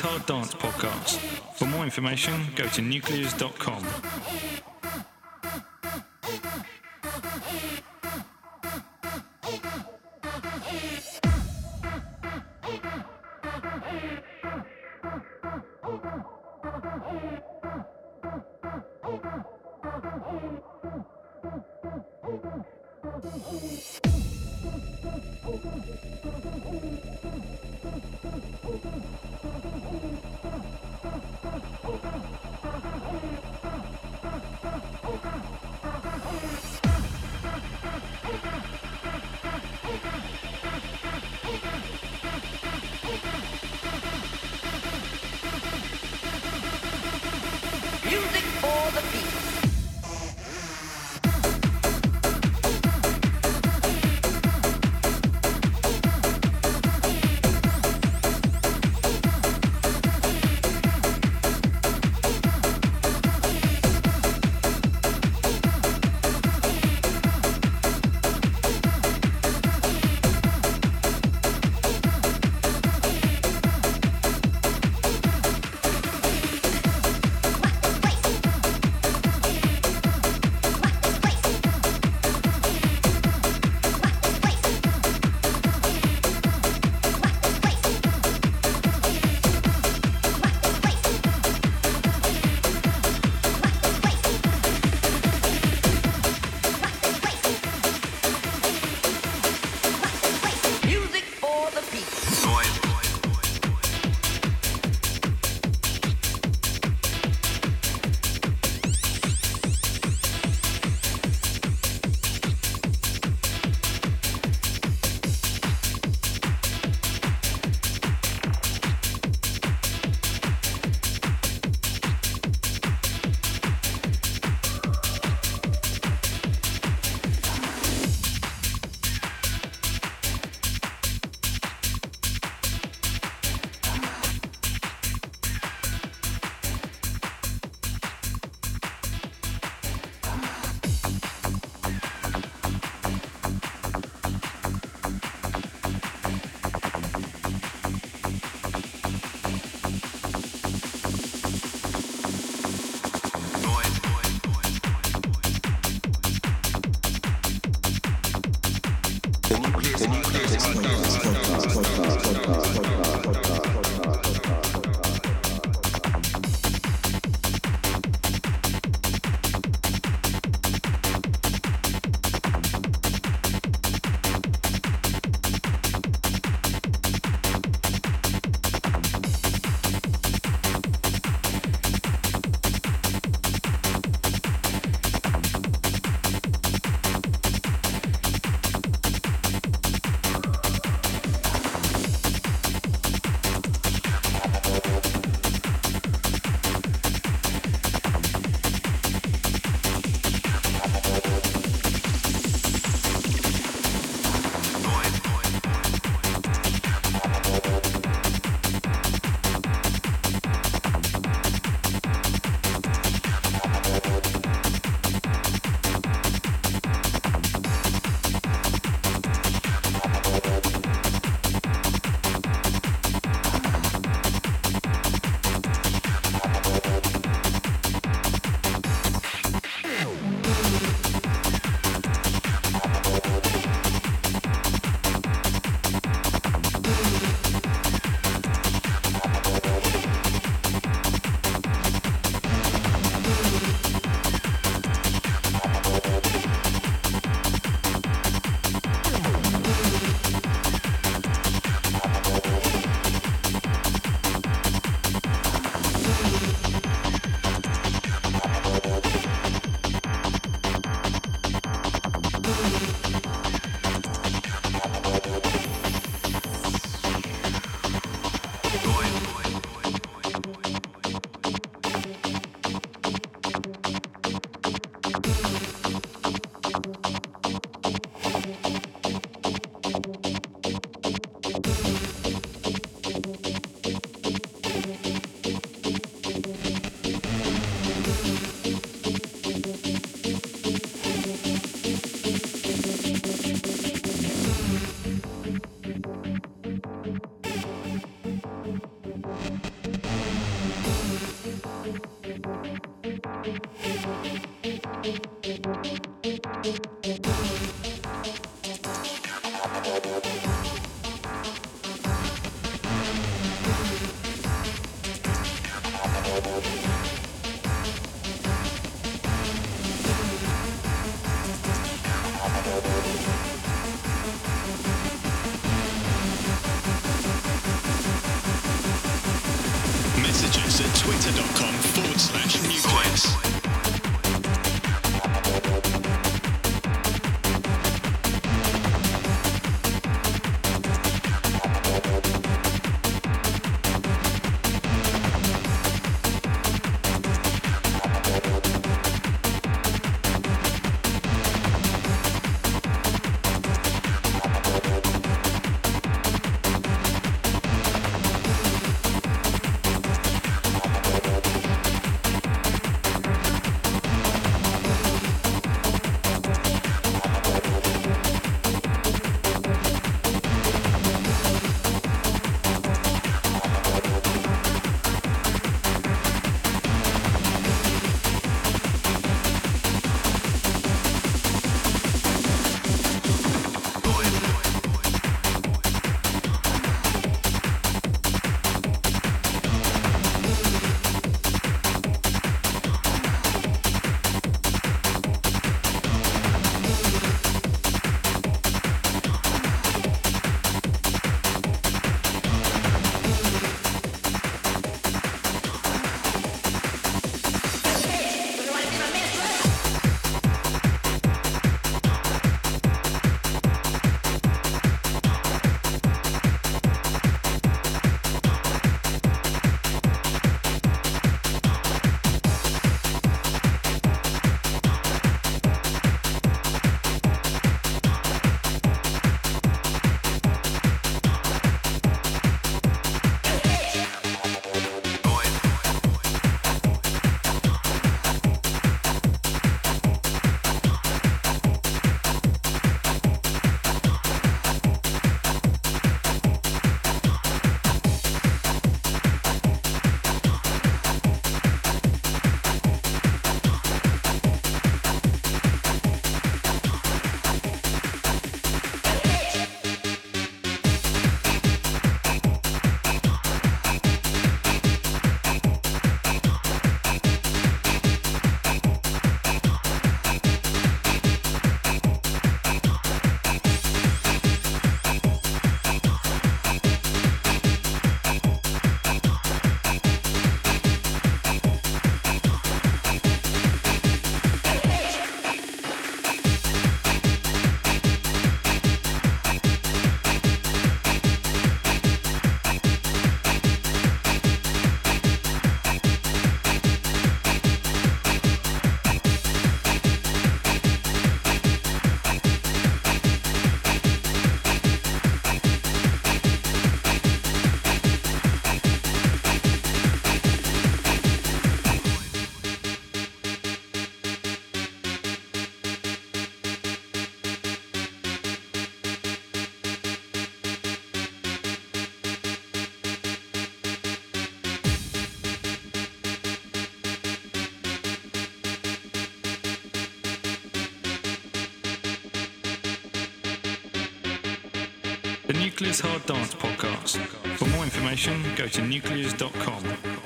Hard Dance Podcast. For more information, go to nukleuz.com. The Nukleuz Hard Dance Podcast. For more information, go to nukleuz.com.